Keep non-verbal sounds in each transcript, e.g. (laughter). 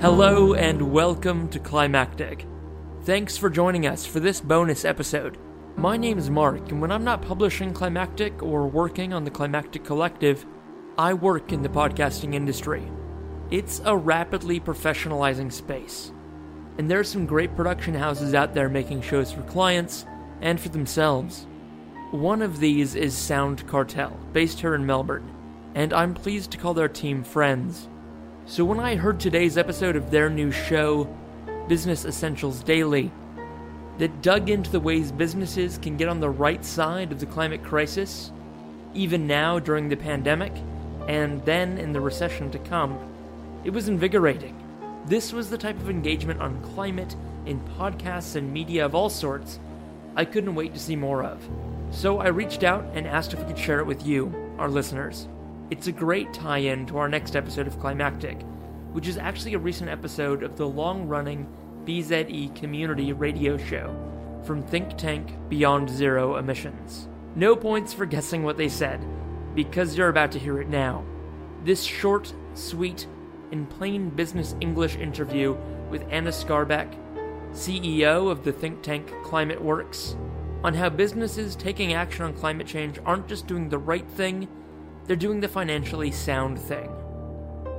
Hello and welcome to Climactic. Thanks for joining us for this bonus episode. My name is Mark, and when I'm not publishing Climactic or working on the Climactic Collective, I work in the podcasting industry. It's a rapidly professionalizing space, and there are some great production houses out there making shows for clients and for themselves. One of these is Sound Cartel, based here in Melbourne, and I'm pleased to call their team friends. So when I heard today's episode of their new show, Business Essentials Daily, that dug into the ways businesses can get on the right side of the climate crisis, even now during the pandemic, and then in the recession to come. It was invigorating. This was the type of engagement on climate in podcasts and media of all sorts I couldn't wait to see more of. So I reached out and asked if we could share it with you, our listeners. It's a great tie in to our next episode of Climactic, which is actually a recent episode of the long running BZE community radio show from think tank Beyond Zero Emissions. No points for guessing what they said, because you're about to hear it now. This short, sweet, and plain business English interview with Anna Skarbek, CEO of the think tank Climate Works, on how businesses taking action on climate change aren't just doing the right thing, they're doing the financially sound thing.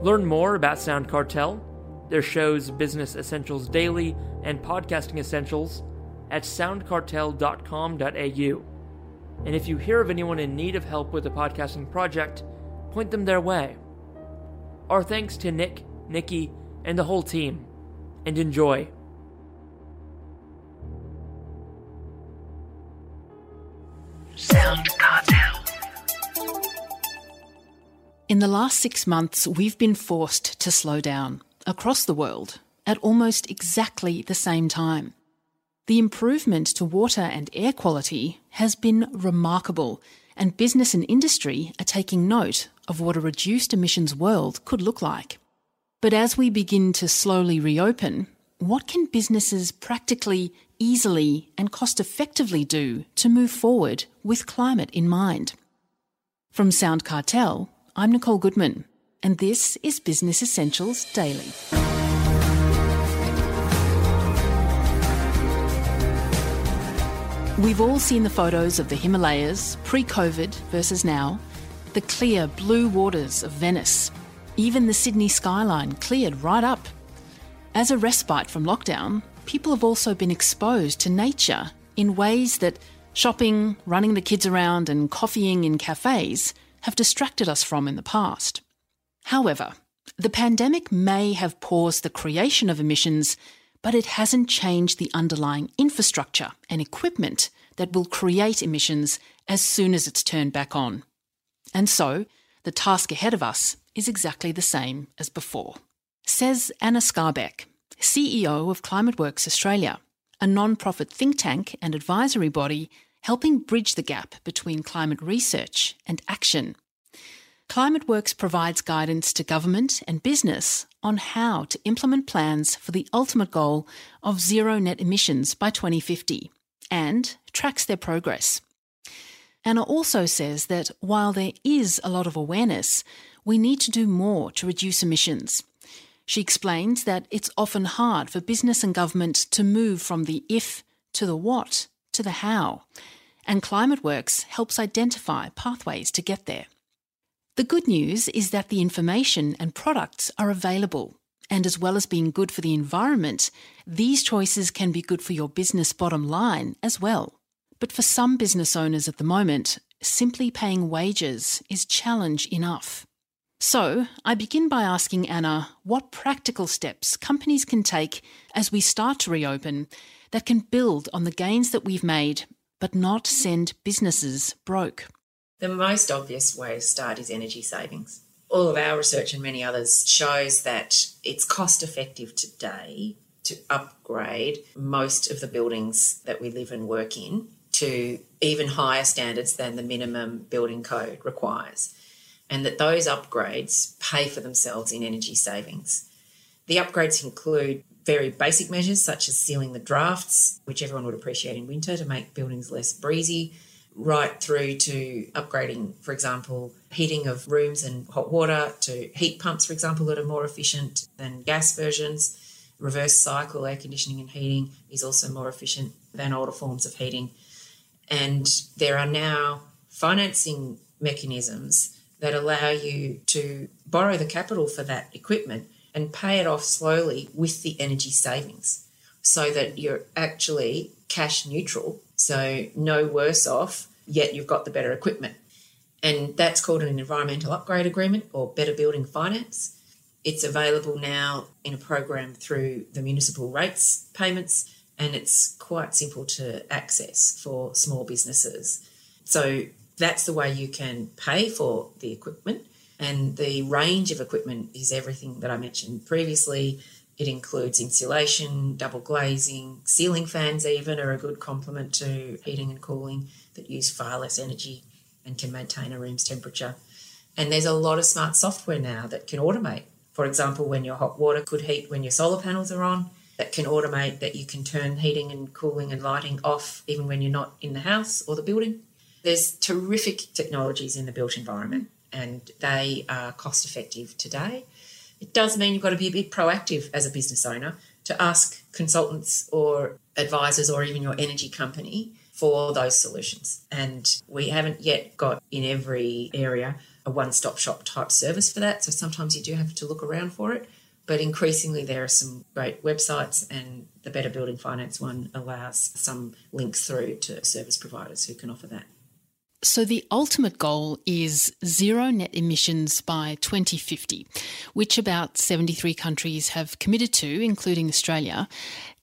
Learn more about Sound Cartel, their shows Business Essentials Daily and Podcasting Essentials at soundcartel.com.au. And if you hear of anyone in need of help with a podcasting project, point them their way. Our thanks to Nick, Nikki, and the whole team. And enjoy. Sound In the last six months, we've been forced to slow down across the world at almost exactly the same time. The improvement to water and air quality has been remarkable, and business and industry are taking note of what a reduced emissions world could look like. But as we begin to slowly reopen, what can businesses practically, easily, and cost effectively do to move forward with climate in mind? From Sound Cartel, I'm Nicole Goodman, and this is Business Essentials Daily. We've all seen the photos of the Himalayas pre COVID versus now, the clear blue waters of Venice, even the Sydney skyline cleared right up. As a respite from lockdown, people have also been exposed to nature in ways that shopping, running the kids around, and coffeeing in cafes have distracted us from in the past. However, the pandemic may have paused the creation of emissions, but it hasn't changed the underlying infrastructure and equipment that will create emissions as soon as it's turned back on. And so, the task ahead of us is exactly the same as before. Says Anna Skarbek, CEO of ClimateWorks Australia, a non profit think tank and advisory body helping bridge the gap between climate research and action. ClimateWorks provides guidance to government and business on how to implement plans for the ultimate goal of zero net emissions by 2050 and tracks their progress. Anna also says that while there is a lot of awareness, we need to do more to reduce emissions. She explains that it's often hard for business and government to move from the if to the what to the how, and ClimateWorks helps identify pathways to get there. The good news is that the information and products are available, and as well as being good for the environment, these choices can be good for your business bottom line as well. But for some business owners at the moment, simply paying wages is challenge enough. So, I begin by asking Anna what practical steps companies can take as we start to reopen that can build on the gains that we've made but not send businesses broke. The most obvious way to start is energy savings. All of our research and many others shows that it's cost effective today to upgrade most of the buildings that we live and work in to even higher standards than the minimum building code requires, and that those upgrades pay for themselves in energy savings. The upgrades include very basic measures such as sealing the drafts, which everyone would appreciate in winter to make buildings less breezy, right through to upgrading, for example, heating of rooms and hot water to heat pumps, for example, that are more efficient than gas versions. Reverse cycle air conditioning and heating is also more efficient than older forms of heating. And there are now financing mechanisms that allow you to borrow the capital for that equipment and pay it off slowly with the energy savings so that you're actually cash neutral. So, no worse off, yet you've got the better equipment. And that's called an environmental upgrade agreement or better building finance. It's available now in a program through the municipal rates payments, and it's quite simple to access for small businesses. So, that's the way you can pay for the equipment. And the range of equipment is everything that I mentioned previously. It includes insulation, double glazing, ceiling fans, even are a good complement to heating and cooling that use far less energy and can maintain a room's temperature. And there's a lot of smart software now that can automate. For example, when your hot water could heat when your solar panels are on, that can automate that you can turn heating and cooling and lighting off even when you're not in the house or the building. There's terrific technologies in the built environment and they are cost effective today. It does mean you've got to be a bit proactive as a business owner to ask consultants or advisors or even your energy company for those solutions. And we haven't yet got in every area a one stop shop type service for that. So sometimes you do have to look around for it. But increasingly, there are some great websites, and the Better Building Finance one allows some links through to service providers who can offer that. So, the ultimate goal is zero net emissions by 2050, which about 73 countries have committed to, including Australia.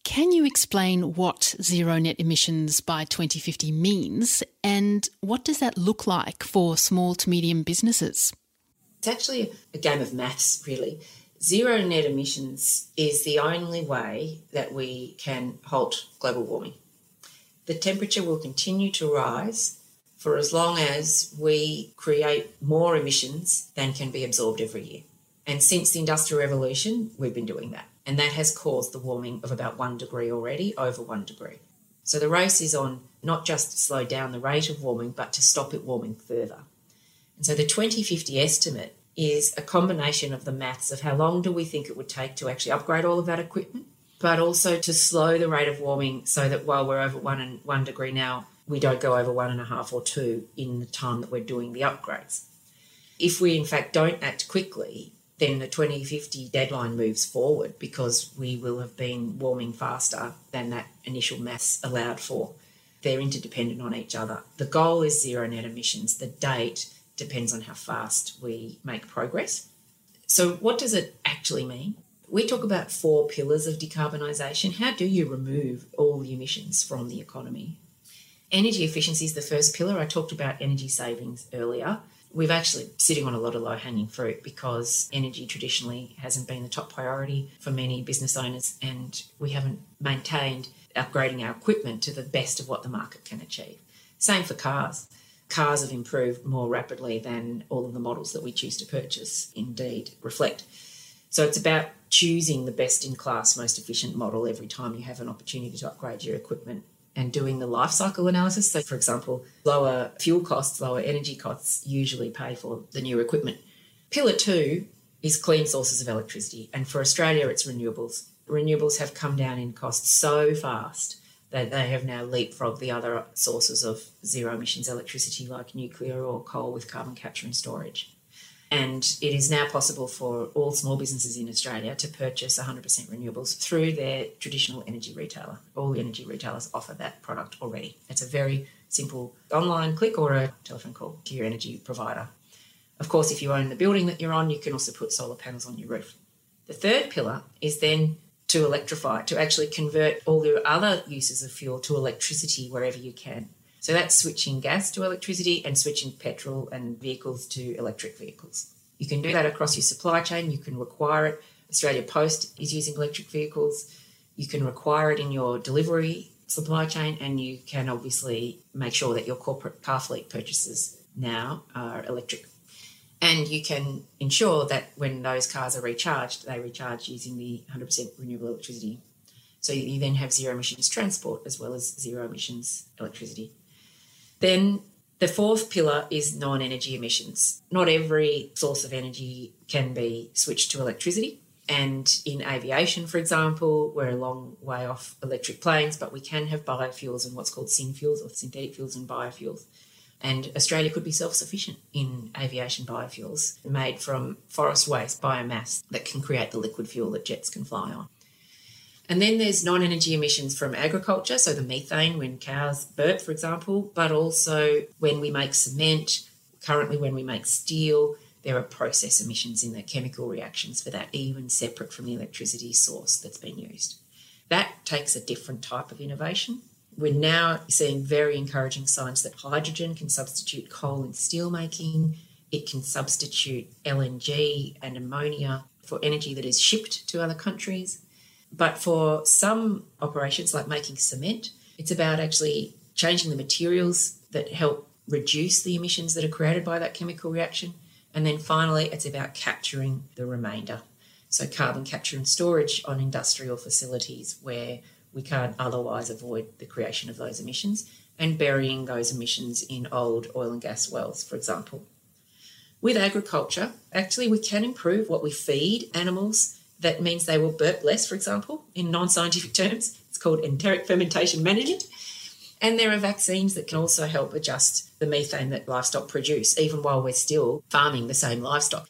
Can you explain what zero net emissions by 2050 means and what does that look like for small to medium businesses? It's actually a game of maths, really. Zero net emissions is the only way that we can halt global warming. The temperature will continue to rise for as long as we create more emissions than can be absorbed every year. And since the Industrial Revolution, we've been doing that. And that has caused the warming of about one degree already, over one degree. So the race is on not just to slow down the rate of warming, but to stop it warming further. And so the 2050 estimate is a combination of the maths of how long do we think it would take to actually upgrade all of that equipment, but also to slow the rate of warming so that while we're over one and one degree now, we don't go over one and a half or two in the time that we're doing the upgrades. If we, in fact, don't act quickly, then the 2050 deadline moves forward because we will have been warming faster than that initial mass allowed for. They're interdependent on each other. The goal is zero net emissions. The date depends on how fast we make progress. So, what does it actually mean? We talk about four pillars of decarbonisation. How do you remove all the emissions from the economy? Energy efficiency is the first pillar. I talked about energy savings earlier. We've actually sitting on a lot of low hanging fruit because energy traditionally hasn't been the top priority for many business owners, and we haven't maintained upgrading our equipment to the best of what the market can achieve. Same for cars. Cars have improved more rapidly than all of the models that we choose to purchase indeed reflect. So it's about choosing the best in class, most efficient model every time you have an opportunity to upgrade your equipment and doing the life cycle analysis. So, for example, lower fuel costs, lower energy costs usually pay for the new equipment. Pillar two is clean sources of electricity, and for Australia, it's renewables. Renewables have come down in cost so fast that they have now leapfrogged the other sources of zero emissions electricity like nuclear or coal with carbon capture and storage. And it is now possible for all small businesses in Australia to purchase 100% renewables through their traditional energy retailer. All energy retailers offer that product already. It's a very simple online click or a telephone call to your energy provider. Of course, if you own the building that you're on, you can also put solar panels on your roof. The third pillar is then to electrify, to actually convert all your other uses of fuel to electricity wherever you can. So that's switching gas to electricity and switching petrol and vehicles to electric vehicles. You can do that across your supply chain. You can require it. Australia Post is using electric vehicles. You can require it in your delivery supply chain, and you can obviously make sure that your corporate car fleet purchases now are electric. And you can ensure that when those cars are recharged, they recharge using the 100% renewable electricity. So you then have zero emissions transport as well as zero emissions electricity. Then The fourth pillar is non energy emissions. Not every source of energy can be switched to electricity. And in aviation, for example, we're a long way off electric planes, but we can have biofuels and what's called synfuels or synthetic fuels and biofuels. And Australia could be self sufficient in aviation biofuels made from forest waste biomass that can create the liquid fuel that jets can fly on. And then there's non energy emissions from agriculture, so the methane when cows burp, for example, but also when we make cement, currently when we make steel, there are process emissions in the chemical reactions for that, even separate from the electricity source that's been used. That takes a different type of innovation. We're now seeing very encouraging signs that hydrogen can substitute coal in steel making. It can substitute LNG and ammonia for energy that is shipped to other countries. But for some operations, like making cement, it's about actually changing the materials that help reduce the emissions that are created by that chemical reaction. And then finally, it's about capturing the remainder. So, carbon capture and storage on industrial facilities where we can't otherwise avoid the creation of those emissions, and burying those emissions in old oil and gas wells, for example. With agriculture, actually, we can improve what we feed animals that means they will burp less, for example, in non scientific terms. It's called enteric fermentation management. And there are vaccines that can also help adjust the methane that livestock produce, even while we're still farming the same livestock.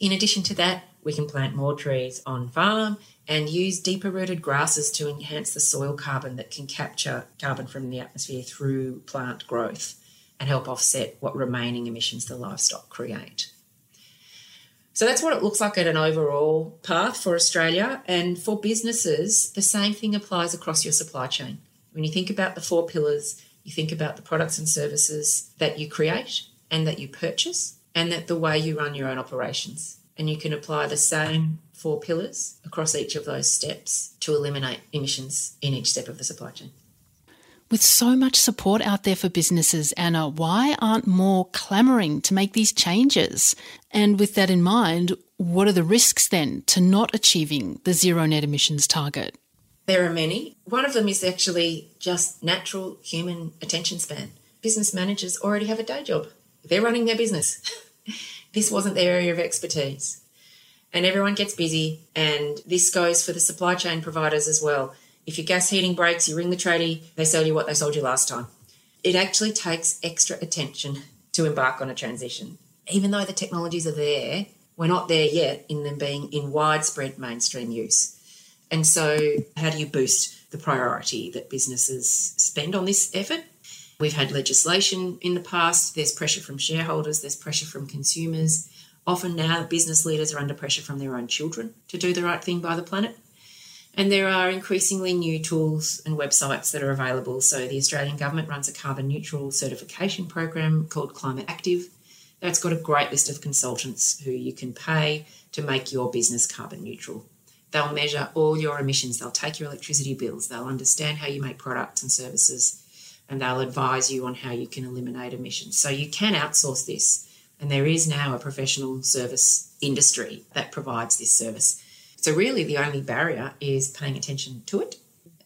In addition to that, we can plant more trees on farm and use deeper rooted grasses to enhance the soil carbon that can capture carbon from the atmosphere through plant growth and help offset what remaining emissions the livestock create. So that's what it looks like at an overall path for Australia. And for businesses, the same thing applies across your supply chain. When you think about the four pillars, you think about the products and services that you create and that you purchase, and that the way you run your own operations. And you can apply the same four pillars across each of those steps to eliminate emissions in each step of the supply chain. With so much support out there for businesses, Anna, why aren't more clamouring to make these changes? And with that in mind, what are the risks then to not achieving the zero net emissions target? There are many. One of them is actually just natural human attention span. Business managers already have a day job, they're running their business. (laughs) this wasn't their area of expertise. And everyone gets busy, and this goes for the supply chain providers as well if your gas heating breaks, you ring the tradie, they sell you what they sold you last time. It actually takes extra attention to embark on a transition. Even though the technologies are there, we're not there yet in them being in widespread mainstream use. And so, how do you boost the priority that businesses spend on this effort? We've had legislation in the past, there's pressure from shareholders, there's pressure from consumers. Often now, business leaders are under pressure from their own children to do the right thing by the planet. And there are increasingly new tools and websites that are available. So, the Australian Government runs a carbon neutral certification program called Climate Active. That's got a great list of consultants who you can pay to make your business carbon neutral. They'll measure all your emissions, they'll take your electricity bills, they'll understand how you make products and services, and they'll advise you on how you can eliminate emissions. So, you can outsource this. And there is now a professional service industry that provides this service. So, really, the only barrier is paying attention to it.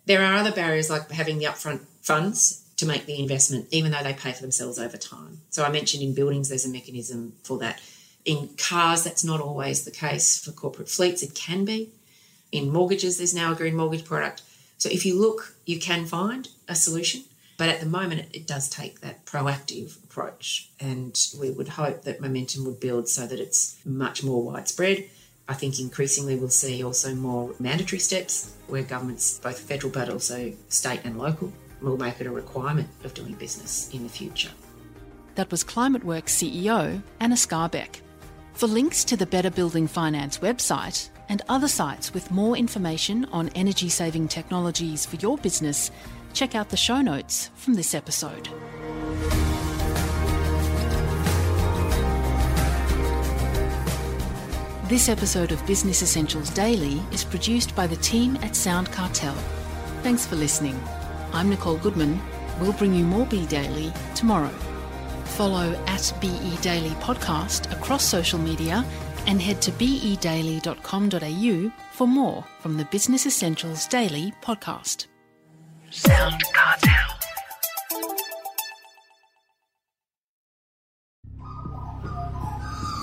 There are other barriers like having the upfront funds to make the investment, even though they pay for themselves over time. So, I mentioned in buildings, there's a mechanism for that. In cars, that's not always the case. For corporate fleets, it can be. In mortgages, there's now a green mortgage product. So, if you look, you can find a solution. But at the moment, it, it does take that proactive approach. And we would hope that momentum would build so that it's much more widespread I think increasingly we'll see also more mandatory steps where governments, both federal but also state and local, will make it a requirement of doing business in the future. That was ClimateWorks CEO Anna Skarbek. For links to the Better Building Finance website and other sites with more information on energy saving technologies for your business, check out the show notes from this episode. This episode of Business Essentials Daily is produced by the team at Sound Cartel. Thanks for listening. I'm Nicole Goodman. We'll bring you more Be Daily tomorrow. Follow at BE Daily Podcast across social media and head to bedaily.com.au for more from the Business Essentials Daily podcast. Sound Cartel.